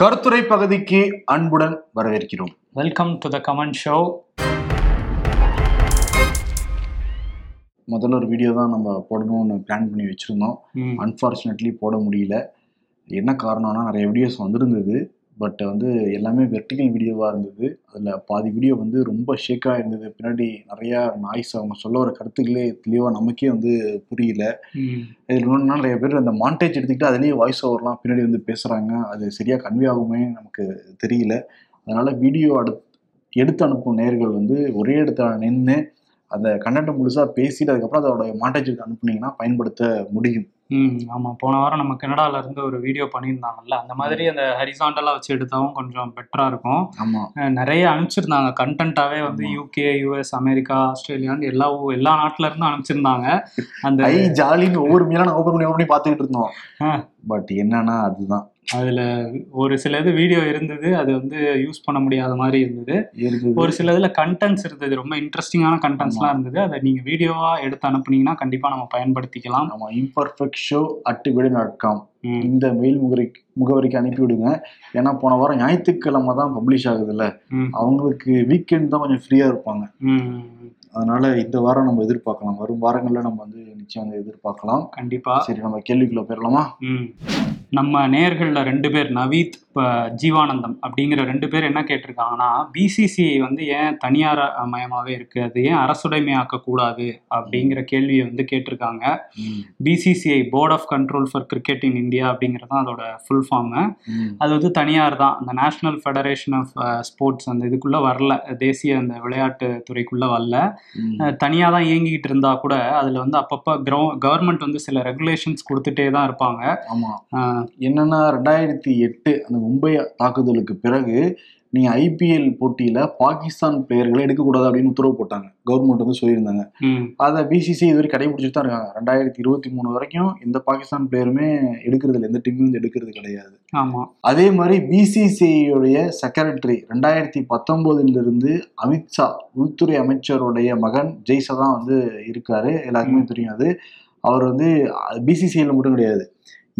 கருத்துரை பகுதிக்கு அன்புடன் வரவேற்கிறோம். Welcome to the comment show முதல்ல ஒரு வீடியோ தான் நம்ம போடணும்னு பிளான் பண்ணி வச்சுருந்தோம். அன்ஃபார்ச்சுனேட்லி போட முடியல. என்ன காரணம்னா நிறைய வீடியோஸ் வந்திருந்தது. பட் வந்து எல்லாமே வெர்டிக்கல் வீடியோவாக இருந்தது. அதில் பாதி வீடியோ வந்து ரொம்ப ஷேக்காக இருந்தது. பின்னாடி நிறையா நாய்ஸ் அவங்க சொல்ல வர கருத்துக்களே தெளிவாக நமக்கே வந்து புரியல. இதில் இன்னொன்று நிறைய பேர் அந்த மாண்டேஜ் எடுத்துக்கிட்டு அதுலேயே வாய்ஸ் ஓவர்லாம் பின்னாடி வந்து பேசுகிறாங்க அது சரியாக கன்வே ஆகுமே நமக்கு தெரியல. அதனால் வீடியோ அடு எடுத்து அனுப்பும் நேர்கள் வந்து ஒரே இடத்துல நின்று அந்த கண்டென்ட்டை முழுசாக பேசிட்டு அதுக்கப்புறம் அதோட மாண்டேஜ் எடுத்து அனுப்புனீங்கன்னா பயன்படுத்த முடியும். ம் ஆமா. போன வாரம் நம்ம கனடால இருந்து ஒரு வீடியோ பண்ணியிருந்தாங்கல்ல? அந்த மாதிரி அந்த ஹரிசாண்டலா வச்சு எடுத்தாவும் கொஞ்சம் பெட்டரா இருக்கும். ஆமாம் நிறைய அனுப்பிச்சிருந்தாங்க. கண்டென்ட்டாவே வந்து. யூகே யூஎஸ் அமெரிக்கா ஆஸ்திரேலியான்னு எல்லா எல்லா நாட்டுல இருந்தும் அனுப்பிச்சிருந்தாங்க. அந்த ஐ ஜாலின்னு ஒவ்வொரு மீனா நான் ஓப்பன் பண்ணி ஓப்பன் பண்ணி பார்த்துக்கிட்டு இருந்தோம். ஆ. பட் என்னன்னா அதுதான். அதுல ஒரு சில இது வீடியோ இருந்தது அது வந்து யூஸ் பண்ண முடியாத மாதிரி இருந்தது. ஒரு சில இதுல கண்டென்ட்ஸ் இருந்தது ரொம்ப இன்ட்ரெஸ்டிங்கான கண்டென்ட்ஸ்லாம் இருந்தது. அதை நீங்க வீடியோவா எடுத்து அனுப்புனீங்கன்னா கண்டிப்பா நம்ம பயன்படுத்திக்கலாம். ஆமாம் இம்பர்ஃபெக்ட் ஷோ அட்டு விடு டாட் காம் ம், இந்த மெயில் முகவரிக்கு முகவரிக்கு அனுப்பி விடுங்க. ஏன்னா போன வாரம் ஞாயிற்றுக்கிழமை தான் பப்ளிஷ் ஆகுதுல்ல. அவங்களுக்கு வீக்கெண்ட் தான் கொஞ்சம் ஃப்ரீயாக இருப்பாங்க. அதனால இந்த வாரம் நம்ம எதிர்பார்க்கலாம். வரும் வாரங்களில் நம்ம வந்து நிச்சயம் வந்து எதிர்பார்க்கலாம். கண்டிப்பா. சரி நம்ம கேள்விக்குள்ள போயிடலாமா? ம். நம்ம நேயர்கள்ல ரெண்டு பேர் நவீத் இப்ப ஜீவானந்தம் அப்படிங்கிற ரெண்டு பேர் என்ன கேட்டிருக்காங்கன்னா பிசிசிஐ வந்து ஏன் தனியார் மயமாவே இருக்கு? அது ஏன் அரசுடைமையாக்க கூடாது அப்படிங்கிற கேள்வியை வந்து கேட்டிருக்காங்க. BCCI board of control for cricket in India அப்படிங்கிறது தான் அதோட ஃபுல் ஃபார்மு. அது வந்து தனியார் தான். அந்த நேஷனல் ஃபெடரேஷன் ஆஃப் ஸ்போர்ட்ஸ் அந்த இதுக்குள்ள வரல. தேசிய அந்த விளையாட்டு துறைக்குள்ள வரல. தனியாக தான் இயங்கிக்கிட்டு இருந்தா கூட அதில் வந்து அப்பப்போ கிரௌ கவர்மெண்ட் வந்து சில ரெகுலேஷன்ஸ் கொடுத்துட்டே தான் இருப்பாங்க. ஆமா. அஹ் என்னன்னா ரெண்டாயிரத்தி எட்டு அந்த மும்பை தாக்குதலுக்கு பிறகு நீங்க ஐபிஎல் போட்டியில பாகிஸ்தான் பிளேயர்களை எடுக்கக்கூடாது அப்படின்னு உத்தரவு போட்டாங்க. கவர்மெண்ட் வந்து சொல்லியிருந்தாங்க. அதை பிசிசி இதுவரை கடைபிடிச்சிட்டு தான் இருக்காங்க. ரெண்டாயிரத்தி இருபத்தி மூணு வரைக்கும் எந்த பாகிஸ்தான் பிளேயருமே எடுக்கிறது இல்லை எந்த டீமும் வந்து எடுக்கிறது கிடையாது. ஆமா. அதே மாதிரி பிசிசிஐடைய செக்ரட்டரி ரெண்டாயிரத்தி பத்தொன்பதுல இருந்து அமித்ஷா உள்துறை அமைச்சருடைய மகன் ஜெய்சா தான் வந்து இருக்காரு. எல்லாருக்குமே தெரியும் அது. அவர் வந்து பிசிசிஐல மட்டும் கிடையாது.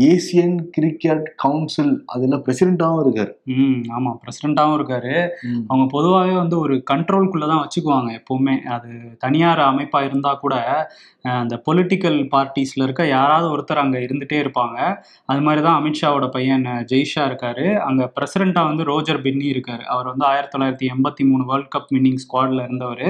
ஏசியன் கிரிக்கெட் கவுன்சில் அதுல பிரசிடென்ட்டாகவும் இருக்காரு. ம் ஆமா பிரசிடென்ட்டாகவும் இருக்காரு. அவங்க பொதுவாகவே வந்து ஒரு கண்ட்ரோல்குள்ளே தான் வச்சுக்குவாங்க எப்போவுமே. அது தனியார் அமைப்பாக இருந்தால் கூட அந்த பொலிட்டிக்கல் பார்ட்டிஸில் இருக்க யாராவது ஒருத்தர் அங்கே இருந்துகிட்டே இருப்பாங்க. அது மாதிரி தான் அமித்ஷாவோட பையன் ஜெய்ஷா இருக்காரு. அங்கே பிரசிடெண்ட்டாக வந்து ரோஜர் பின்னி இருக்காரு. அவர் வந்து ஆயிரத்தி தொள்ளாயிரத்தி எண்பத்தி மூணு வேர்ல்ட் கப் வின்னிங் ஸ்குவாடில் இருந்தவர்.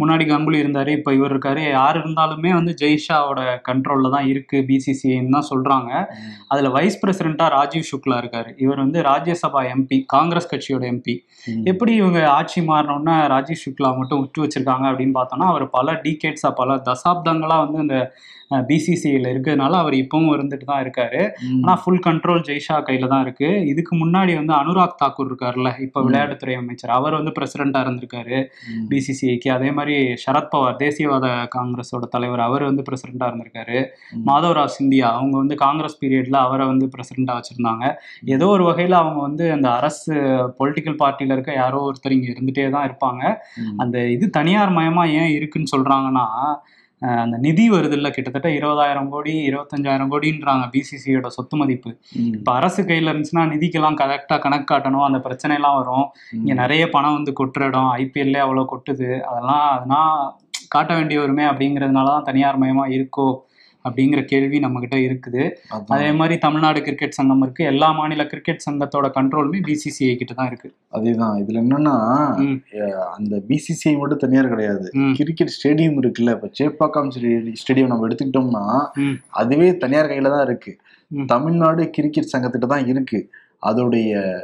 முன்னாடி கங்குலி இருந்தாரு இப்போ இவர் இருக்காரு. யார் இருந்தாலுமே வந்து ஜெய்ஷாவோட கண்ட்ரோலில் தான் இருக்கு. பிசிசிஐன்னு தான் சொல்றாங்க. ம். அதுல வைஸ் பிரசிடென்ட்டா ராஜீவ் சுக்லா இருக்காரு இவர் வந்து ராஜ்யசபா எம்பி காங்கிரஸ் கட்சியோட எம்பி. எப்படி இவங்க ஆட்சி மாறினோன்னா ராஜீவ் சுக்லா மட்டும் விட்டு வச்சிருக்காங்க அப்படின்னு பார்த்தோம்னா அவர் பல டீகேட்ஸா பல தசாப்தங்களா வந்து இந்த பிசிசிஐல இருக்கிறதுனால அவர் இப்பவும் இருந்துட்டு தான் இருக்காரு. ஆனா ஃபுல் கண்ட்ரோல் ஜெய்ஷா கையில தான் இருக்கு இதுக்கு முன்னாடி வந்து அனுராக் தாக்கூர் இருக்காருல்ல இப்ப. விளையாட்டுத்துறை அமைச்சர் அவர் வந்து பிரசிடென்ட்டா இருந்திருக்காரு. பிசிசிஐக்கு அதே மாதிரி சரத்பவார் தேசியவாத காங்கிரஸோட தலைவர் அவர் வந்து பிரசிடென்ட்டா இருந்திருக்காரு. மாதவராவ் சிந்தியா அவங்க வந்து காங்கிரஸ் பீரியட்ல அவரை வந்து பிரசிடென்ட்டா வச்சிருந்தாங்க. ஏதோ ஒரு வகையில அவங்க வந்து அந்த அரசு பொலிட்டிக்கல் பார்ட்டியில இருக்க யாரோ ஒருத்தர் இங்க இருந்துட்டே தான் இருப்பாங்க. அந்த இது தனியார் மயமா ஏன் இருக்குன்னு சொல்றாங்கன்னா அஹ் அந்த நிதி வருது இல்ல கிட்டத்தட்ட இருபதாயிரம் கோடி இருபத்தஞ்சாயிரம் கோடின்றாங்க பிசிசியோட சொத்து மதிப்பு. இப்ப அரசு கையில இருந்துச்சுன்னா நிதிக்கெல்லாம் கரெக்டா கணக்கு காட்டணும் அந்த பிரச்சனை எல்லாம் வரும் இங்க நிறைய பணம் வந்து கொட்டுற இடம் ஐபிஎல்லே அவ்வளவு கொட்டுது. அதெல்லாம் அதெல்லாம் காட்ட வேண்டி வருமே அப்படிங்கிறதுனால தான் தனியார் மயமா இருக்கோ அப்படிங்கிற கேள்வி நம்ம கிட்ட இருக்குது. அதே மாதிரி தமிழ்நாடு கிரிக்கெட் சங்கம் இருக்கு. எல்லா மாநில கிரிக்கெட் சங்கத்தோட கண்ட்ரோலுமே பிசிசிஐ கிட்ட தான் இருக்கு. அதேதான். இதுல என்னன்னா அந்த பிசிசிஐ மட்டும் தனியார் கிடையாது. கிரிக்கெட் ஸ்டேடியம் இருக்குல்ல. இப்ப சேப்பாக்கம் ஸ்டேடியம் நம்ம எடுத்துக்கிட்டோம்னா அதுவே தனியார் கையில தான் இருக்கு. தமிழ்நாடு கிரிக்கெட் சங்கத்திட்ட தான் இருக்கு. அதோடைய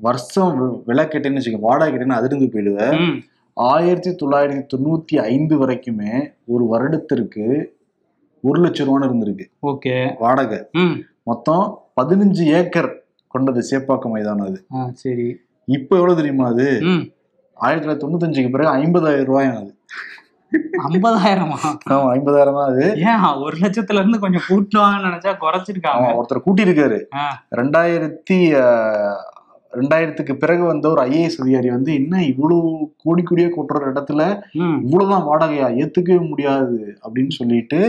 வருஷம் வி- விலை கேட்டேன்னு வச்சுக்க வாடகை கேட்டேன்னு அதிர்ந்து போயிடுவேன். ஆயிரத்தி தொள்ளாயிரத்தி தொண்ணூத்தி ஐந்து வரைக்குமே ஒரு வருடத்திற்கு ஒரு லட்சம் ரூபான்னு இருந்திருக்கு. ஓகே. வாடகை. மொத்தம் பதினஞ்சு ஏக்கர் கொண்டது சேப்பாக்கம் மைதானம் அது. சரி. இப்போ எவ்வளவு தெரியுமா அது? ஆயிரத்தி தொள்ளாயிரத்தி தொண்ணூத்தஞ்சுக்கு பிறகு ஐம்பதாயிரம் ரூபாயும் அது ஐம்பதாயிரமா? ஆமா ஐம்பதாயிரம் தான் அது. ஏன் ஒரு லட்சத்துல இருந்து கொஞ்சம் கூட்டுவாங்கன்னு நினைச்சா குறைச்சிருக்காங்க. ஒருத்தர் கூட்டியிருக்காரு. ரெண்டாயிரத்தி ரெண்டாயிரத்துக்கு பிறகு வந்த ஒரு ஐஏஎஸ் அதிகாரி வந்து என்ன இவ்வளவு கோடி கோடியே கொட்டுற இடத்துல இவ்வளவுதான் வாடகையா? ஏத்துக்கவே முடியாது. அப்படின்னு சொல்லிட்டு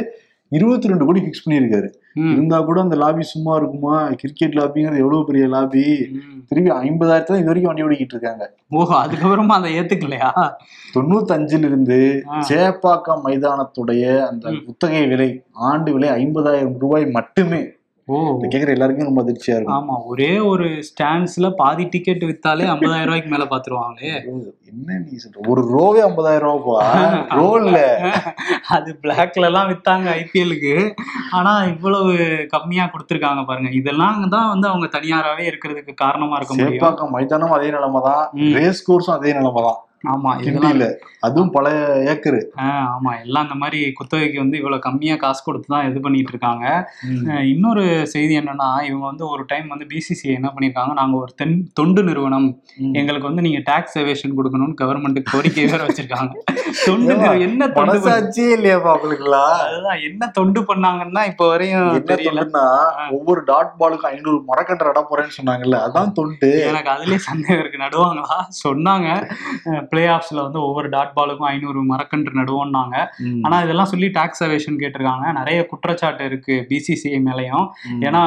இருபத்தி ரெண்டு கோடி ஃபிக்ஸ் பண்ணியிருக்காரு. இருந்தா கூட அந்த லாபி சும்மா இருக்குமா? கிரிக்கெட் லாபிங்கிறது எவ்வளவு பெரிய லாபி. திருப்பி ஐம்பதாயிரத்துல இது வரைக்கும் வண்டி ஓடிக்கிட்டு இருக்காங்க. ஓஹோ அதுக்கப்புறமா அதை ஏத்துக்கலையா? தொண்ணூத்தஞ்சுல இருந்து. சேப்பாக்கம் மைதானத்துடைய அந்த. குத்தகை விலை ஆண்டு விலை ஐம்பதாயிரம் ரூபாய் மட்டுமே. இதை கேக்குற எல்லாருக்கும் ரொம்ப அதிர்ச்சியா இருக்கும். ஆமா ஒரே ஒரு ஸ்டாண்ட்ஸ்ல பாதி டிக்கெட் வித்தாலே ஐம்பதாயிரம் ரூபாய்க்கு மேல பாத்துருவாங்களே. என்ன நீ சொல்ற? ஒரு ரோவே ஐம்பதாயிரம் ரூபாய்ப்பா ரோ இல்ல அது பிளாக்ல எல்லாம் வித்தாங்க ஐபிஎலுக்கு ஆனா இவ்வளவு கம்மியா கொடுத்துருக்காங்க பாருங்க. இதெல்லாம் தான் வந்து அவங்க தனியாராவே இருக்கிறதுக்கு காரணமா இருக்க முடியும். சேப்பாக்கம் மைதானம் அதே நிலைமை தான் ம். ரேஸ் கோர்ஸும் அதே நிலைமை தான் ஆமா இதெல்லாம் அதுவும் பல ஏக்கரு. ஆமா எல்லாம் இந்த மாதிரி குத்தகைக்கு வந்து இவ்வளவு கம்மியா காசு கொடுத்து தான் இது பண்ணிட்டு இருக்காங்க. இன்னொரு செய்தி என்னன்னா இவங்க வந்து ஒரு டைம் வந்து பிசிசிஐ என்ன பண்ணிருக்காங்க? நாங்க ஒரு தென் தொண்டு நிறுவனம். எங்களுக்கு வந்து நீங்க டாக்ஸ் எவேஷன் கொடுக்கணும்னு கவர்மெண்ட்டுக்கு கோரிக்கை வேற வச்சிருக்காங்க. தொண்டு என்ன தொண்டு இல்லையாப்பா அவங்களுக்குலாம் அதுதான் என்ன தொண்டு பண்ணாங்கன்னா இப்போ வரையும் என்ன தெரியல. தொண்டுன்னா ஒவ்வொரு டாட் பாலுக்கும் ஐநூறு மரக்கன்று நட போறேன்னு சொன்னாங்கல்ல அதான் தொண்டு. எனக்கு அதுலயே சந்தேகம் இருக்கு. நடுவாங்களா? சொன்னாங்க. பிளே ஆஃப்ஸ்ல வந்து ஒவ்வொரு டாட் பாலுக்கும் ஐநூறு மரக்கன்று நடுவோம்னாங்க. ம். ஆனா இதெல்லாம் சொல்லி டாக்ஸ் அவேஷன் கேட்டிருக்காங்க. நிறைய குற்றச்சாட்டு இருக்கு பிசிசிஐ மேலயும். ஏன்னா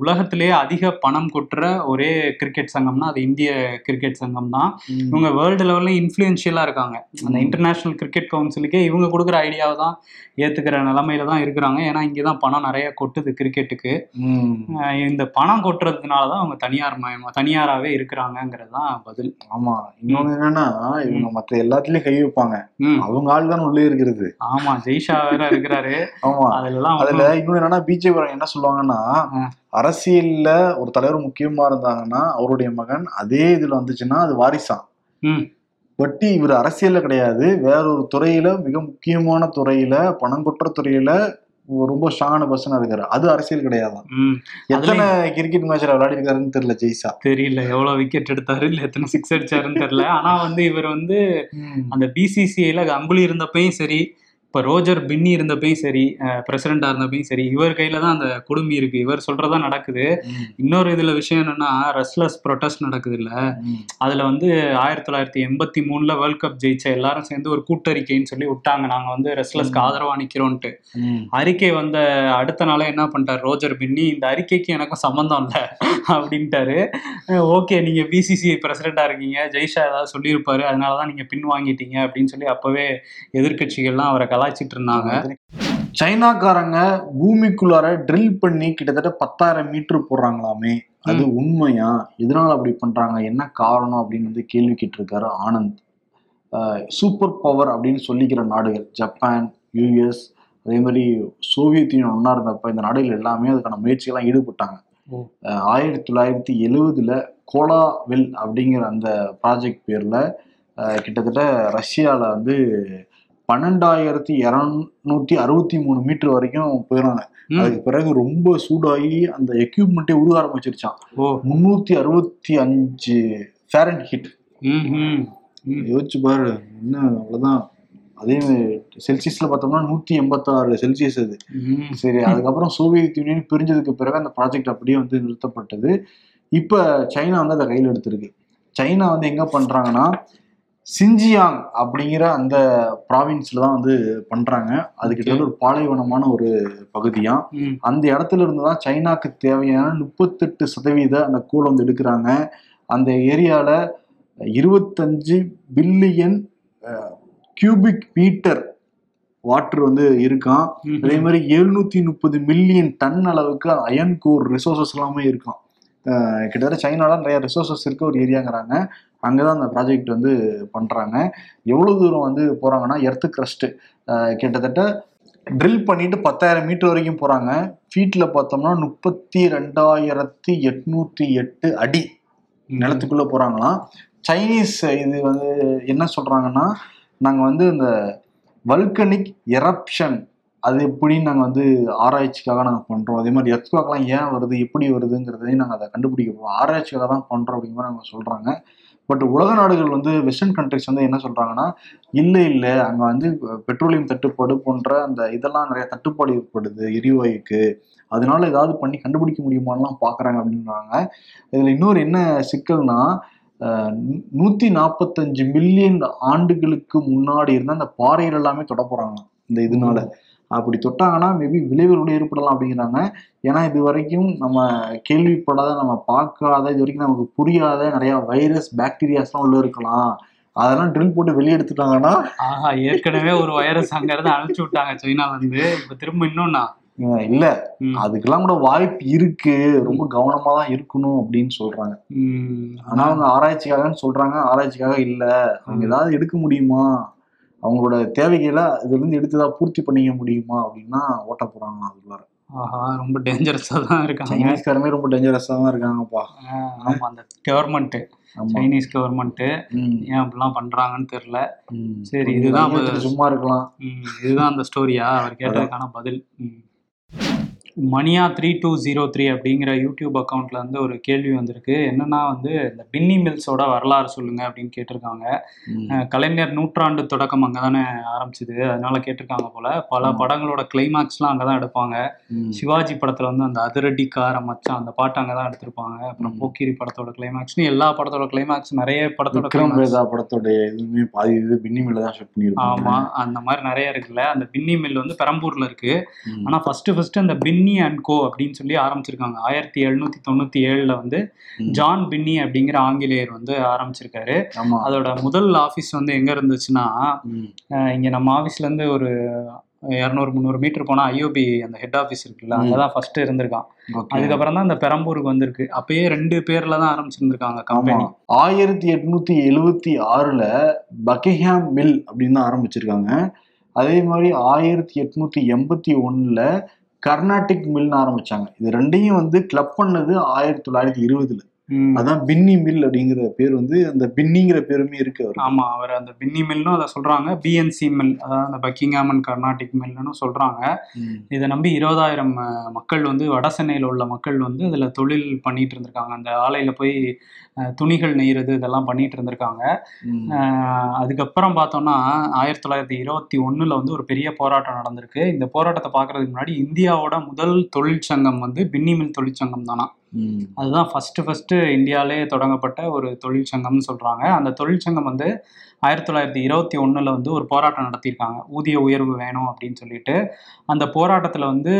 உலகத்திலேயே அதிக பணம் கொட்டுற ஒரே கிரிக்கெட் சங்கம்னா அது இந்திய கிரிக்கெட் சங்கம் தான். இவங்க வேர்ல்டு லெவல்ல இன்ஃப்ளூயன்ஷியலா இருக்காங்க. அந்த. இன்டர்நேஷனல் கிரிக்கெட் கவுன்சிலுக்கே இவங்க கொடுக்குற ஐடியாவை தான் ஏத்துக்கிற நிலைமையில தான் இருக்கிறாங்க. ஏன்னா இங்கே தான் பணம் நிறைய கொட்டுது கிரிக்கெட்டுக்கு இந்த பணம் கொட்டுறதுனால தான் அவங்க தனியார் மயமா தனியாராவே இருக்கிறாங்கிறது தான் பதில். ஆமா. இன்னொன்னு என்னன்னா இவங்க மத்த எல்லாத்துலயும் கை வைப்பாங்க. அவங்க ஆள் தான் உள்ளே இருக்கிறது. ஆமா ஜெய்ஷா வேற இருக்கிறாரு. ஆமா. அதுல இன்னொன்னு என்னன்னா பிஜேபி என்ன சொல்லுவாங்கன்னா. அரசியல்ல ஒரு தலைவர் முக்கியமா இருந்தாங்கன்னா அவருடைய மகன் அதே இதுல வந்துச்சுன்னா அது வாரிசான் ம். பட் இவர் அரசியல்ல கிடையாது. வேற ஒரு துறையில மிக முக்கியமான துறையில பணம் கொட்டுற துறையில ரொம்ப ஸ்ட்ராங்கான பர்சனா இருக்காரு. அது அரசியல் கிடையாதான். ம். எத்தனை கிரிக்கெட் மேட்ச்ல விளையாடி இருக்காருன்னு தெரியல ஜெய்சா. தெரியல எவ்வளவு விக்கெட் எடுத்தாரு இல்ல எத்தனை சிக்ஸ் அடிச்சாருன்னு தெரியல. ஆனா வந்து இவர் வந்து அந்த பிசிசிஐல கங்குலி இருந்தப்பையும் சரி இப்போ ரோஜர் பின்னி இருந்தப்பையும் சரி பிரசிடண்டா இருந்தப்பையும் சரி இவர் கையில தான் அந்த குடுமி இருக்கு. இவர் சொல்றதா நடக்குது. இன்னொரு இதுல விஷயம் என்னன்னா ரெஸ்லஸ் ப்ரொட்டஸ்ட் நடக்குது இல்ல. அதுல வந்து ஆயிரத்தி தொள்ளாயிரத்தி எண்பத்தி மூணுல வேர்ல்ட் கப் ஜெயிச்ச எல்லாரும் சேர்ந்து ஒரு கூட்டறிக்கைன்னு சொல்லி விட்டாங்க. நாங்க வந்து ரெஸ்லஸ்க்கு ஆதரவா நிக்கிறோம்ட்டு ம். அறிக்கை வந்த அடுத்த நாளே என்ன பண்ணிட்டார் ரோஜர் பின்னி? இந்த அறிக்கைக்கு எனக்கும் சம்மந்தம் இல்லை. அப்படின்ட்டாரு. ஓகே நீங்க பிசிசிஐ பிரசிடண்டா இருக்கீங்க. ஜெய்ஷா ஏதாவது சொல்லியிருப்பாரு. அதனாலதான் நீங்க பின் வாங்கிட்டீங்க. அப்படின்னு சொல்லி அப்பவே எதிர்க்கட்சிகள்லாம் அவரை கலாய்ச்சிட்டு இருந்தாங்க. சைனாக்காரங்க பூமிக்குள்ளார ட்ரில் பண்ணி கிட்டத்தட்ட பத்தாயிரம் மீட்டர் போடுறாங்களாமே. அது உண்மையா? எதனால அப்படி பண்றாங்க? என்ன காரணம் அப்படின்னு வந்து கேள்வி கேட்டிருக்காரு ஆனந்த். சூப்பர் பவர் அப்படின்னு சொல்லிக்கிற நாடுகள் ஜப்பான் யூஎஸ் அதே மாதிரி சோவியத் யூனியன் ஒன்றா இருந்தப்ப இந்த நாடுகள் எல்லாமே அதுக்கான முயற்சிகள்லாம் ஈடுபட்டாங்க. ஆயிரத்தி தொள்ளாயிரத்தி எழுவதுல கோலாவெல் அப்படிங்கிற அந்த ப்ராஜெக்ட் பேர்ல கிட்டத்தட்ட ரஷ்யால வந்து பன்னெண்டாயிரத்தி இரநூத்தி அறுபத்தி மூணு மீட்டர் வரைக்கும் போயிடுறாங்க. ம். அதுக்கு பிறகு ரொம்ப சூடாகி அந்த எக்யூப்மெண்ட்டே உருக ஆரம்பிச்சிருச்சான் முன்னூத்தி அறுபத்தி அஞ்சு ஃபேரன் ஹிட். யோசிச்சு பாரு என்ன அவ்வளவுதான். அதே செல்சியஸ்ல பார்த்தோம்னா நூத்தி எண்பத்தாறு செல்சியஸ் அது. சரி அதுக்கப்புறம் சோவியத் யூனியன் பிரிஞ்சதுக்கு பிறகு அந்த ப்ராஜெக்ட் அப்படியே வந்து நிறுத்தப்பட்டது. இப்ப சைனா வந்து அதை கையில் எடுத்திருக்கு. சைனா வந்து எங்க பண்றாங்கன்னா சிஞ்சியாங் அப்படிங்கிற அந்த ப்ராவின்ஸ்ல தான் வந்து பண்றாங்க. அது கிட்டத்தட்ட ஒரு பாலைவனமான ஒரு பகுதியா. அந்த இடத்துல இருந்து தான் சைனாக்கு தேவையான முப்பத்தெட்டு சதவீத அந்த கூழ் வந்து எடுக்கிறாங்க. அந்த ஏரியால இருபத்தஞ்சு பில்லியன் கியூபிக் மீட்டர் வாட்டர் வந்து இருக்கான். அதே மாதிரி எழுநூத்தி முப்பது மில்லியன் டன் அளவுக்கு அயன் கோர் ரிசோர்சஸ் எல்லாமே இருக்கும். அஹ் கிட்டத்தட்ட சைனால நிறைய ரிசோர்சஸ் இருக்க ஒரு ஏரியாங்கிறாங்க அங்கே தான் அந்த ப்ராஜெக்ட் வந்து பண்ணுறாங்க எவ்வளோ தூரம் வந்து போகிறாங்கன்னா எர்த்து கிரஸ்ட்டு கிட்டத்தட்ட ட்ரில் பண்ணிட்டு பத்தாயிரம் மீட்டர் வரைக்கும் போகிறாங்க ஃபீட்டில் பார்த்தோம்னா முப்பத்தி ரெண்டாயிரத்தி எட்நூற்றி எட்டு அடி நிலத்துக்குள்ளே போகிறாங்களாம் சைனீஸ் இது வந்து என்ன சொல்கிறாங்கன்னா நாங்கள் வந்து இந்த வல்கனிக் எரப்ஷன் அது எப்படின்னு நாங்கள் வந்து ஆராய்ச்சிக்காக நாங்கள் பண்ணுறோம் அதே மாதிரி எர்த்வாக்லாம் ஏன் வருது எப்படி வருதுங்கிறதையும் நாங்கள் அதை கண்டுபிடிக்க போகிறோம் ஆராய்ச்சிக்காக தான் பண்ணுறோம் அப்படிங்கிற நாங்கள் சொல்கிறாங்க பட் உலக நாடுகள் வந்து வெஸ்டர்ன் கண்ட்ரிஸ் வந்து என்ன சொல்கிறாங்கன்னா இல்லை இல்லை அங்கே வந்து பெட்ரோலியம் தட்டுப்பாடு போன்ற அந்த இதெல்லாம் நிறைய தட்டுப்பாடு ஏற்படுது எரிவாயுக்கு. அதனால ஏதாவது பண்ணி கண்டுபிடிக்க முடியுமான்லாம் பார்க்குறாங்க அப்படின்றாங்க. இதில் இன்னொரு என்ன சிக்கல்னா நூற்றி நாற்பத்தஞ்சு மில்லியன் ஆண்டுகளுக்கு முன்னாடி இருந்த அந்த பாறைகள் எல்லாமே தொட போகிறாங்க இந்த இதனால. அப்படி தொட்டாங்கன்னா மேபி விளைவுகளோட ஏற்படலாம் அப்படிங்கிறாங்க. ஏன்னா இது வரைக்கும் நம்ம கேள்விப்படாத நம்ம பார்க்காத இது வரைக்கும் நமக்கு புரியாத நிறைய வைரஸ் பாக்டீரியாஸ்லாம் உள்ள இருக்கலாம். அதெல்லாம் ட்ரில் போட்டு வெளியே எடுத்துட்டாங்கன்னா ஆஹா ஏற்கனவே ஒரு வைரஸ் அங்க இருந்து அனுப்பிச்சு விட்டாங்க. சைனால இருந்து இப்ப திரும்ப இன்னொன்னா? இல்ல. அதுக்கெல்லாம் கூட வாய்ப்பு இருக்கு. ரொம்ப கவனமா தான் இருக்கணும் அப்படின்னு சொல்றாங்க. ஆனா அவங்க ஆராய்ச்சிக்காகன்னு சொல்றாங்க. ஆராய்ச்சிக்காக இல்ல. அவங்க ஏதாவது எடுக்க முடியுமா? அவங்களோட தேவைகளை இதுல இருந்து எடுத்துதான் பூர்த்தி பண்ணிக்க முடியுமா அப்படின்னா ஓட்ட போறாங்க அதுக்குள்ளார ஆஹா ரொம்ப டேஞ்சரஸா தான் இருக்காங்க. சைனீஸ்காரமே ரொம்ப டேஞ்சரஸா தான் இருக்காங்கப்பா. ஆஹ், ஆமா அந்த கவர்மெண்ட் ஆமா. சைனீஸ் கவர்மெண்ட் ம், ஏன் அப்படிலாம் பண்றாங்கன்னு தெரியல. ம். சரி, இதுதான் சும்மா இருக்கலாம். இதுதான் அந்த ஸ்டோரியா அவர் கேட்டதுக்கான பதில். ம். மணியா த்ரீ டூ ஜீரோ த்ரீ அப்படிங்கிற யூடியூப் அக்கௌண்ட்ல இருந்து ஒரு கேள்வி வந்திருக்கு. என்னன்னா வந்து இந்த பின்னி மில்ஸோட வரலாறு சொல்லுங்க அப்படின்னு கேட்டிருக்காங்க. கலைஞர் நூற்றாண்டு தொடக்கம் அங்கே தானே ஆரம்பிச்சுது. அதனால கேட்டிருக்காங்க போல. பல. படங்களோட கிளைமாக்ஸ்லாம் அங்கே தான் எடுப்பாங்க. சிவாஜி படத்துல வந்து அந்த அதிரடி கார மச்சான் அந்த பாட்டு அங்கே தான் எடுத்திருப்பாங்க. அப்புறம். போக்கிரி படத்தோட கிளைமாக்ஸ்னு எல்லா படத்தோட கிளைமாக்ஸ் நிறைய படத்தோட படத்தோட இதுவுமே பாதி இது பின்னி மேல தான் ஷூட் பண்ணிருப்பாங்க ஆமா அந்த மாதிரி நிறைய இருக்குல்ல. அந்த பின்னி மில் வந்து பெரம்பூர்ல இருக்கு. ஆனா ஃபர்ஸ்ட் ஃபர்ஸ்ட் அந்த பின்னி அண்ட் கோ அப்படின்னு சொல்லி ஆரம்பிச்சிருக்காங்க. ஆயிரத்தி எழுநூத்தி தொண்ணூத்தி ஏழுல வந்து. ஜான் பின்னி அப்படிங்கிற ஆங்கிலேயர் வந்து ஆரம்பிச்சிருக்காரு. அதோட முதல் ஆபீஸ் வந்து எங்க இருந்துச்சுன்னா இங்க நம்ம ஆபீஸ்ல இருந்து ஒரு இரநூறு முந்நூறு மீட்டர் போனா ஐஓபி அந்த ஹெட் ஆஃபீஸ் இருக்குல்ல அங்கதான் ஃபர்ஸ்ட் இருந்திருக்கான். அதுக்கப்புறம் தான் இந்த பெரம்பூருக்கு வந்திருக்கு. அப்பயே ரெண்டு பேர்ல தான் ஆரம்பிச்சிருந்திருக்காங்க கம்பெனி ஆயிரத்தி எட்நூத்தி எழுவத்தி ஆறுல பக்கிங்ஹாம் மில் அப்படின்னு தான் ஆரம்பிச்சிருக்காங்க. அதே மாதிரி ஆயிரத்தி எட்நூத்தி எண்பத்தி ஒண்ணுல கர்நாடிக் மில்னு ஆரம்பிச்சாங்க. இது ரெண்டையும் வந்து கிளப் பண்ணது ஆயிரத்தி தொள்ளாயிரத்தி இருபதுல. அதான் பின்னி மில் அப்படிங்கிற பேர் வந்து அந்த பின்னிங்கிற பேருமே இருக்கு அவருக்கு. ஆமா அவர் அந்த பின்னி மில்னும் அதை சொல்றாங்க. பிஎன்சி மில் அதாவது அந்த பக்கிங்ஹாம் அண்ட் கர்நாடிக் மில்னு சொல்றாங்க. இதை நம்பி இருபதாயிரம் மக்கள் வந்து வட சென்னையில் உள்ள மக்கள் வந்து அதில் தொழில் பண்ணிட்டு இருந்திருக்காங்க. அந்த ஆலையில் போய் துணிகள் நெய்யறது இதெல்லாம் பண்ணிட்டு இருந்திருக்காங்க. அதுக்கப்புறம் பார்த்தோம்னா ஆயிரத்தி தொள்ளாயிரத்தி இருபத்தி ஒன்றில் வந்து ஒரு பெரிய போராட்டம் நடந்திருக்கு. இந்த போராட்டத்தை பார்க்கறதுக்கு முன்னாடி இந்தியாவோட முதல் தொழிற்சங்கம் வந்து பின்னி மில் தொழிற்சங்கம் தானா. அதுதான் ஃபர்ஸ்ட் ஃபர்ஸ்ட் இந்தியாவிலே தொடங்கப்பட்ட ஒரு தொழிற்சங்கம்னு சொல்றாங்க. அந்த தொழிற்சங்கம் வந்து ஆயிரத்தி தொள்ளாயிரத்தி இருபத்தி ஒண்ணுல வந்து ஒரு போராட்டம் நடத்தியிருக்காங்க. ஊதிய உயர்வு வேணும் அப்படின்னு சொல்லிட்டு. அந்த போராட்டத்துல வந்து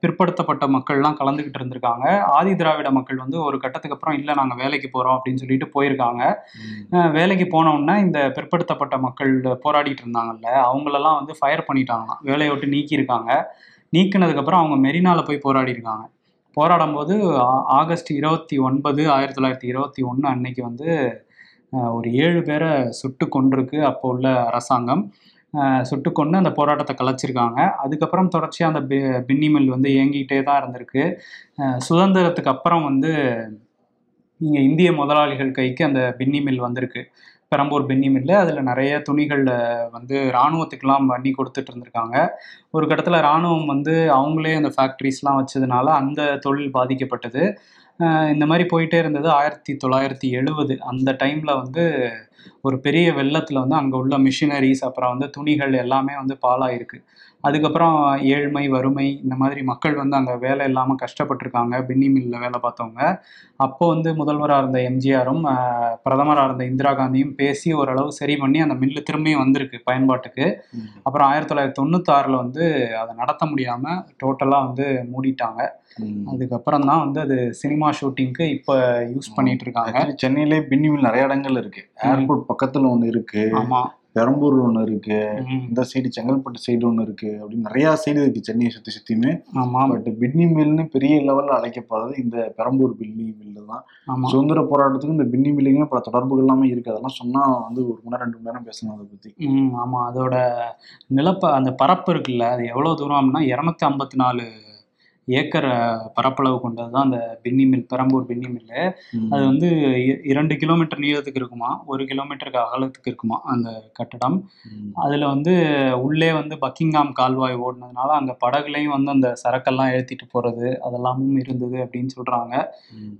பிற்படுத்தப்பட்ட மக்கள்லாம் கலந்துக்கிட்டு இருந்திருக்காங்க. ஆதி திராவிட மக்கள் வந்து ஒரு கட்டத்துக்கு அப்புறம் இல்லை நாங்க வேலைக்கு போறோம் அப்படின்னு சொல்லிட்டு போயிருக்காங்க. வேலைக்கு போன உடனே இந்த பிற்படுத்தப்பட்ட மக்கள் போராடிட்டு இருந்தாங்கல்ல அவங்களெல்லாம் வந்து ஃபயர் பண்ணிட்டாங்களாம். வேலையை விட்டு நீக்கியிருக்காங்க. நீக்கினதுக்கப்புறம் அவங்க மெரினால போய் போராடி இருக்காங்க போராடும் போது ஆ- ஆகஸ்ட் இருபத்தி ஒன்பது ஆயிரத்தி தொள்ளாயிரத்தி இருபத்தி ஒன்று அன்னைக்கு வந்து ஒரு ஏழு பேரை சுட்டு கொண்டிருக்கு அப்போ உள்ள அரசாங்கம். சுட்டு கொண்டு அந்த போராட்டத்தை கலைச்சிருக்காங்க. அதுக்கப்புறம் தொடர்ச்சியாக அந்த பி- பின்னி மில் வந்து இயங்கிக்கிட்டே தான் இருந்திருக்கு. சுதந்திரத்துக்கு அப்புறம் வந்து இங்கே இந்திய முதலாளிகள் கைக்கு அந்த பின்னி மில் வந்திருக்கு. பெரம்பூர் பின்னி மில்லு அதில் நிறைய துணிகளில் வந்து இராணுவத்துக்கெலாம் பண்ணி கொடுத்துட்டு இருந்திருக்காங்க. ஒரு கட்டத்தில் இராணுவம் வந்து அவங்களே அந்த ஃபேக்ட்ரிஸ்லாம் வச்சதுனால அந்த தொழில் பாதிக்கப்பட்டது. இந்த மாதிரி போயிட்டே இருந்தது ஆயிரத்தி தொள்ளாயிரத்தி எழுபது. அந்த டைமில் வந்து ஒரு பெரிய வெள்ளத்தில் வந்து அங்கே உள்ள மிஷினரிஸ் அப்புறம் வந்து துணிகள் எல்லாமே வந்து பாலாயிருக்கு அதுக்கப்புறம் ஏழ்மை வறுமை இந்த மாதிரி மக்கள் வந்து அங்கே வேலை இல்லாமல் கஷ்டப்பட்டிருக்காங்க. பின்னி மில்லில் வேலை பார்த்தவங்க. அப்போ வந்து முதல்வராக இருந்த எம்ஜிஆரும் பிரதமராக இருந்த இந்திரா காந்தியும் பேசி ஓரளவு சரி பண்ணி அந்த மில்லு திரும்பியும் வந்திருக்கு பயன்பாட்டுக்கு. அப்புறம் ஆயிரத்தி தொள்ளாயிரத்தி தொண்ணூத்தாறில் வந்து அதை நடத்த முடியாமல் டோட்டலாக வந்து மூடிட்டாங்க. அதுக்கப்புறம் தான் வந்து அது சினிமா ஷூட்டிங்க்கு இப்போ யூஸ் பண்ணிட்டு இருக்காங்க. சென்னையிலே பின்னி மில் நிறைய இடங்கள் இருக்கு. ஏர்போர்ட் பக்கத்துல ஒண்ணு இருக்கு. ஆமா. பெரம்பூர் ஒண்ணு இருக்கு. இந்த சைடு செங்கல்பட்டு சைடு ஒண்ணு இருக்கு. அப்படின்னு நிறைய சைடு இருக்கு சென்னையை சுத்தி சுத்தியுமே. ஆமா. பட் பின்னி மில்னு பெரிய லெவல்ல அழைக்கப்படுறது இந்த பெரம்பூர் பின்னி மில்லு தான். சுதந்திர போராட்டத்துக்கும் இந்த பின்னி மில்லுங்க பல தொடர்புகள் எல்லாமே இருக்கு. அதெல்லாம் சொன்னா வந்து ஒரு மணி நேரம் ரெண்டு மணி நேரம் பேசணும் அதை பத்தி. ம் ஆமா. அதோட நிலப்ப அந்த பரப்பு இருக்குல்ல அது எவ்வளோ தூரம் அப்படின்னா இரநூத்தி ஐம்பத்தி நாலு ஏக்கர் பரப்பளவு கொண்டது தான் அந்த பின்னி மில் பெரம்பூர் பின்னி மில்லு. அது வந்து இரண்டு கிலோமீட்டர் நீளத்துக்கு இருக்குமா ஒரு கிலோமீட்டருக்கு அகலத்துக்கு இருக்குமா அந்த கட்டடம். அதில் வந்து உள்ளே வந்து பக்கிங்ஹாம் கால்வாய் ஓடினதுனால அங்கே படகுலையும் வந்து அந்த சரக்கெல்லாம் ஏற்றிட்டு போகிறது அதெல்லாமும் இருந்தது அப்படின்னு சொல்கிறாங்க.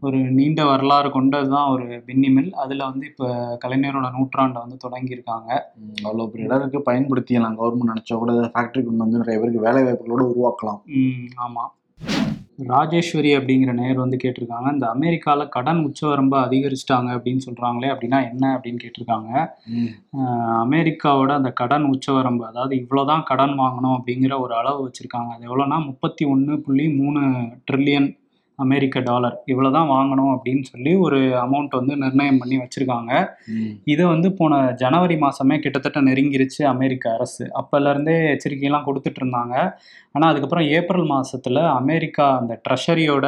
ஒரு நீண்ட வரலாறு கொண்டது தான் ஒரு பின்னி மில் அதில் வந்து இப்போ கலைஞரோட நூற்றாண்டை வந்து தொடங்கியிருக்காங்க ம். அவ்வளவு பெரிய இடம் இருக்கு பயன்படுத்திக்கலாம் கவர்மெண்ட் நினைச்சா கூட ஃபேக்டரி கொண்டு வந்து நிறைய பேருக்கு வேலை வாய்ப்புகளோட உருவாக்கலாம் ஆமாம் ராஜேஸ்வரி அப்படிங்கிற நேயர் வந்து கேட்டிருக்காங்க. இந்த அமெரிக்கால கடன் உச்சவரம்பை அதிகரிச்சிட்டாங்க அப்படின்னு சொல்றாங்களே அப்படின்னா என்ன அப்படின்னு கேட்டிருக்காங்க. அமெரிக்காவோட அந்த கடன் உச்சவரம்பு அதாவது இவ்வளவுதான் கடன் வாங்கணும் அப்படிங்கிற ஒரு அளவு வச்சிருக்காங்க. அது எவ்வளோனா முப்பத்தி ஒன்று புள்ளி மூணு ட்ரில்லியன் அமெரிக்க டாலர். இவ்வளவுதான் வாங்கணும் அப்படின்னு சொல்லி ஒரு அமௌண்ட் வந்து நிர்ணயம் பண்ணி வச்சிருக்காங்க. இதை வந்து போன ஜனவரி மாசமே கிட்டத்தட்ட நெருங்கிருச்சு அமெரிக்க அரசு. அப்பல இருந்தே எச்சரிக்கையெல்லாம் கொடுத்துட்டு இருந்தாங்க. ஆனா அதுக்கப்புறம் ஏப்ரல் மாசத்துல அமெரிக்கா அந்த ட்ரெஷரியோட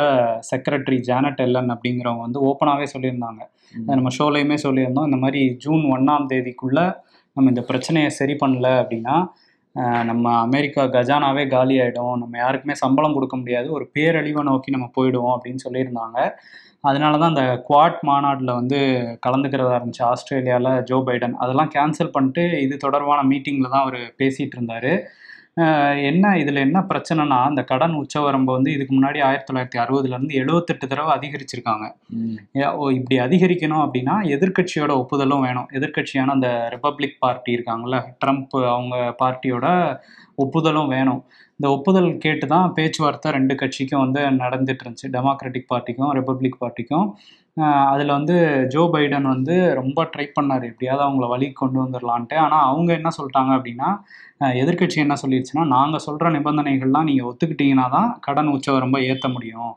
செக்ரட்டரி ஜானட் எல்லன் அப்படிங்கிறவங்க வந்து ஓப்பனாகவே சொல்லியிருந்தாங்க. நம்ம ஷோலையுமே சொல்லியிருந்தோம். இந்த மாதிரி ஜூன் ஒன்றாம் தேதிக்குள்ள நம்ம இந்த பிரச்சனையை சரி பண்ணல அப்படின்னா நம்ம அமெரிக்கா கஜானாவே காலி ஆகிடும் நம்ம யாருக்குமே சம்பளம் கொடுக்க முடியாது. ஒரு பேரழிவை நோக்கி நம்ம போயிடுவோம் அப்படின்னு சொல்லியிருந்தாங்க. அதனால தான் அந்த குவாட் மாநாட்டில் வந்து கலந்துக்கிறதா இருந்துச்சு. ஆஸ்திரேலியாவில் ஜோ பைடன். அதெல்லாம் கேன்சல் பண்ணிட்டு இது தொடர்பான மீட்டிங்கில் தான் அவர் பேசிகிட்டு இருந்தார். என்ன இதில் என்ன பிரச்சனைனா அந்த கடன் உச்சவரம்பை வந்து இதுக்கு முன்னாடி ஆயிரத்தி தொள்ளாயிரத்தி அறுபதுலேருந்து எழுபத்தெட்டு தடவை அதிகரிச்சிருக்காங்க. ஓ இப்படி அதிகரிக்கணும் அப்படின்னா எதிர்க்கட்சியோட ஒப்புதலும் வேணும். எதிர்க்கட்சியான அந்த ரிப்பப்ளிக் பார்ட்டி இருக்காங்கல்ல ட்ரம்ப் அவங்க பார்ட்டியோட ஒப்புதலும் வேணும். இந்த ஒப்புதல் கேட்டு தான் பேச்சுவார்த்தை ரெண்டு கட்சிக்கும் வந்து நடந்துட்டு இருந்துச்சு. டெமோக்ராட்டிக் பார்ட்டிக்கும் ரிப்பப்ளிக் பார்ட்டிக்கும் அதில் வந்து ஜோ பைடன் வந்து ரொம்ப ட்ரை பண்ணார். எப்படியாவது அவங்கள வழி கொண்டு வந்துடலான்ட்டு ஆனால் அவங்க என்ன சொல்லிட்டாங்க அப்படின்னா அஹ், எதிர்க்கட்சி என்ன சொல்லிடுச்சுன்னா நாங்கள் சொல்கிற நிபந்தனைகள்லாம் நீங்கள் ஒத்துக்கிட்டீங்கன்னா தான் கடன் உச்சவரம்பை ஏற்ற முடியும்.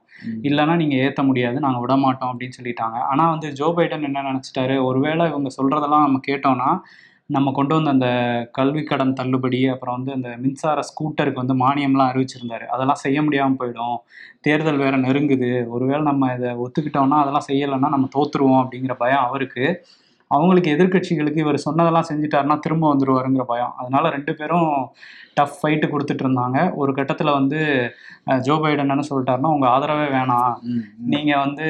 இல்லைன்னா நீங்கள் ஏற்ற முடியாது. நாங்கள் விட மாட்டோம். அப்படின்னு சொல்லிட்டாங்க. ஆனால் வந்து ஜோ பைடன் என்ன நினச்சிட்டாரு? ஒருவேளை இவங்க சொல்கிறதெல்லாம் நம்ம கேட்டோம்னா நம்ம கொண்டு வந்த அந்த கல்வி கடன் தள்ளுபடி அப்புறம் வந்து அந்த மின்சார ஸ்கூட்டருக்கு வந்து மானியம்லாம் அறிவிச்சிருந்தாரு. அதெல்லாம் செய்ய முடியாமல் போயிடும். தேர்தல் வேற நெருங்குது. ஒருவேளை நம்ம இதை ஒத்துக்கிட்டோம்னா அதெல்லாம் செய்யலைன்னா நம்ம தோத்துருவோம் அப்படிங்கிற பயம் அவருக்கு. அவங்களுக்கு எதிர்க்கட்சிகளுக்கு இவர் சொன்னதெல்லாம் செஞ்சுட்டாருன்னா திரும்ப வந்துருவாருங்கிற பயம். அதனால ரெண்டு பேரும் டஃப் ஃபைட்டு கொடுத்துட்டு இருந்தாங்க. ஒரு கட்டத்தில் வந்து ஜோ பைடன் என்ன சொல்லிட்டாருன்னா உங்கள் ஆதரவே வேணாம். நீங்கள் வந்து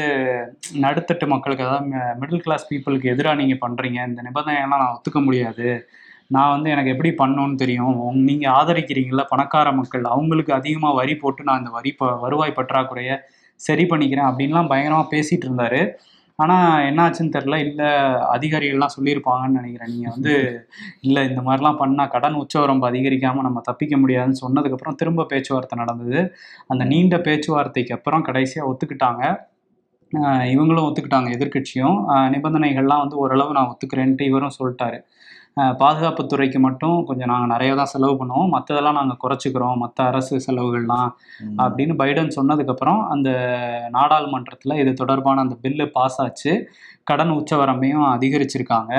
நடுத்தட்டு மக்களுக்கு அதாவது மிடில் கிளாஸ் பீப்புளுக்கு எதிராக நீங்கள் பண்ணுறீங்க இந்த நிபந்தனையெல்லாம் நான் ஒத்துக்க முடியாது. நான் வந்து எனக்கு எப்படி பண்ணணும்னு தெரியும். உங்க- நீங்க ஆதரிக்கிறீங்களா பணக்கார மக்கள். அவங்களுக்கு அதிகமா வரி போட்டு நான் இந்த வரி ப வருவாய் பற்றாக்குறைய சரி பண்ணிக்கிறேன். அப்படின்லாம் பயங்கரமா பேசிட்டு இருந்தாரு. ஆனா என்னாச்சுன்னு தெரில இல்ல அதிகாரிகள்லாம் சொல்லியிருப்பாங்கன்னு நினைக்கிறேன். நீங்க வந்து இல்ல இந்த மாதிரிலாம் பண்ணா கடன் உச்சவரம்பு அதிகரிக்காம நம்ம தப்பிக்க முடியாதுன்னு சொன்னதுக்கு அப்புறம் திரும்ப பேச்சுவார்த்தை நடந்தது. அந்த நீண்ட பேச்சுவார்த்தைக்கு அப்புறம் கடைசியா ஒத்துக்கிட்டாங்க. இவங்களும் ஒத்துக்கிட்டாங்க எதிர்க்கட்சியும். ஆஹ் நிபந்தனைகள்லாம் வந்து ஓரளவு நான் ஒத்துக்கிறேன்ட்டு இவரும் சொல்லிட்டாரு. பாதுகாப்புத்துறைக்கு மட்டும் கொஞ்சம் நாங்கள் நிறைய தான் செலவு பண்ணுவோம். மற்றதெல்லாம் நாங்கள் குறைச்சிக்கிறோம். மற்ற அரசு செலவுகள்லாம். அப்படின்னு பைடன் சொன்னதுக்கப்புறம் அந்த நாடாளுமன்றத்தில் இது தொடர்பான அந்த பில்லு பாஸ் ஆச்சு. கடன் உச்சவரம்பையும் அதிகரிச்சிருக்காங்க.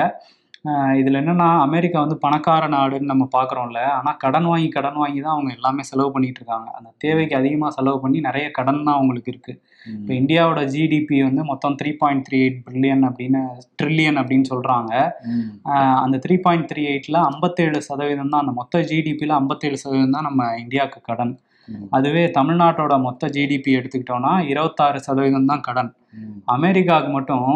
இதுல என்னன்னா அமெரிக்கா வந்து பணக்கார நாடுன்னு நம்ம பார்க்குறோம்ல ஆனால் கடன் வாங்கி கடன் வாங்கி தான் அவங்க எல்லாமே செலவு பண்ணிட்டு இருக்காங்க. அந்த தேவைக்கு அதிகமாக செலவு பண்ணி நிறைய கடன் தான் அவங்களுக்கு இருக்கு. இப்போ. இந்தியாவோட ஜிடிபி வந்து மொத்தம் three point three eight billion அப்படின்னு ட்ரில்லியன் அப்படின்னு. ஆஹ் அந்த த்ரீ பாயிண்ட் த்ரீ எயிட்ல ஐம்பத்தேழு சதவீதம் தான் அந்த மொத்த ஜிடிபியில் ஐம்பத்தேழு சதவீதம் தான் நம்ம இந்தியாவுக்கு கடன். அதுவே தமிழ்நாட்டோட மொத்த ஜிடிபி எடுத்துக்கிட்டோம்னா இருபத்தாறு சதவீதம் தான் கடன். அமெரிக்காவுக்கு மட்டும்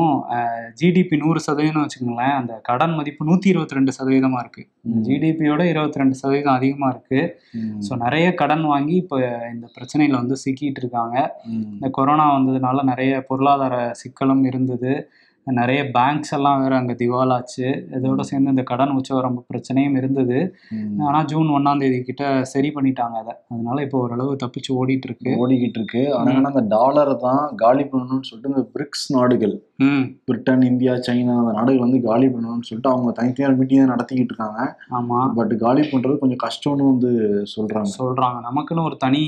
ஜிடிபி நூறு சதவீதம் வச்சுக்கோங்களேன் அந்த கடன் மதிப்பு நூற்றி இருபத்தி ரெண்டு சதவீதமா இருக்கு. ஜிடிபியோட இருபத்தி ரெண்டு சதவீதம் அதிகமா இருக்கு. ஸோ நிறைய கடன் வாங்கி இப்போ இந்த பிரச்சனையில வந்து சிக்கிட்டு இருக்காங்க. இந்த கொரோனா வந்ததுனால நிறைய பொருளாதார சிக்கலும் இருந்தது நிறைய பேங்க்ஸ் எல்லாம் வேற அங்கே திவாலாச்சு. இதோட சேர்ந்து இந்த கடன் உச்சவரம்பு பிரச்சனையும் இருந்தது. ஆனால் ஜூன் ஒன்றாம் தேதி கிட்ட சரி பண்ணிட்டாங்க அதை. அதனால இப்போ ஓரளவு தப்பிச்சு ஓடிட்டு இருக்கு ஓடிக்கிட்டு இருக்கு ஆனா என்னன்னா அந்த டாலரை தான் காலி பண்ணணும்னு சொல்லிட்டு இந்த பிரிக்ஸ் நாடுகள் பிரிட்டன் இந்தியா சைனா அந்த நாடுகள் வந்து காலி பண்ணணும்னு சொல்லிட்டு அவங்க தனித்தனியாக மீட்டிங் நடத்திக்கிட்டு இருக்காங்க. ஆமா. பட் காலி பண்றது கொஞ்சம் கஷ்டம்னு வந்து சொல்றாங்க. சொல்றாங்க. நமக்குன்னு ஒரு தனி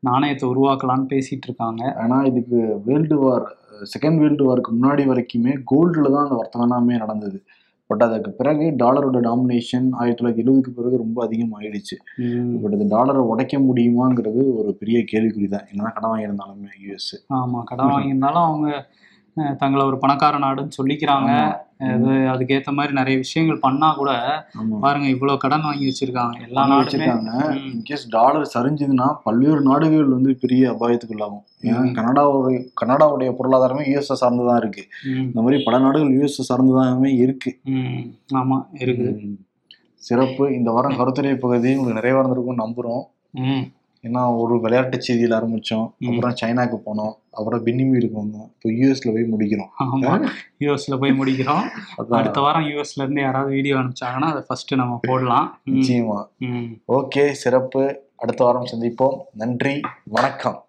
நாணயத்தை உருவாக்கலாம்னு பேசிட்டு இருக்காங்க. ஆனா இதுக்கு வேர்ல்டு வார் செகண்ட் வேர்ல்டு வாருக்கு முன்னாடி வரைக்குமே கோல்டில் தான் அந்த வர்த்தகமே நடந்தது. பட் அதுக்கு பிறகு டாலரோட டாமினேஷன் ஆயிரத்தி தொள்ளாயிரத்தி எழுபதுக்கு பிறகு ரொம்ப அதிகமாயிடுச்சு. ம், பட் இந்த டாலரை உடைக்க முடியுமாங்கிறது ஒரு பெரிய கேள்விக்குறி தான். என்னதான் கடன் வாங்கியிருந்தாலுமே யூஎஸ் ஆமா கடன் வாங்கியிருந்தாலும் அவங்க தங்களை ஒரு பணக்கார நாடுன்னு சொல்லிக்கிறாங்க. அது அதுக்கேத்த மாதிரி நிறைய விஷயங்கள் பண்ணா கூட பாருங்க இவ்வளவு கடன் வாங்கி வச்சிருக்காங்க. எல்லா வச்சிருக்காங்க. இன்கேஸ் டாலர் சரிஞ்சதுன்னா பல்வேறு நாடுகள் வந்து பெரிய அபாயத்துக்குள்ளாகும். ஏன்னா. கனடாவுடைய கனடாவுடைய பொருளாதாரமே யூஎஸ்எ சார்ந்து தான் இருக்கு. இந்த மாதிரி பல நாடுகள் யூஎஸ்எ சார்ந்துதாகவே இருக்கு. ஆமா இருக்குது. ம். சிறப்பு. இந்த வாரம் கருத்துரை பகுதி உங்களுக்கு நிறைவா இருந்திருக்கும் நம்புறோம். ஏன்னா ஒரு விளையாட்டு செய்தியில் ஆரம்பிச்சோம். ம். அப்புறம் சைனாக்கு போனோம். அப்புறம் பென்னிமீருக்கு வந்தோம். இப்போ யூஎஸ்ல போய் முடிக்கிறோம். ஆமா. யூஎஸ்ல போய் முடிக்கிறோம். அடுத்த வாரம் யூஎஸ்ல இருந்து யாராவது வீடியோ அனுப்பிச்சாங்கன்னா அதை ஃபர்ஸ்ட் நம்ம போடலாம். நிச்சயமா. ஓகே சிறப்பு. அடுத்த வாரம் சந்திப்போம். நன்றி. வணக்கம்.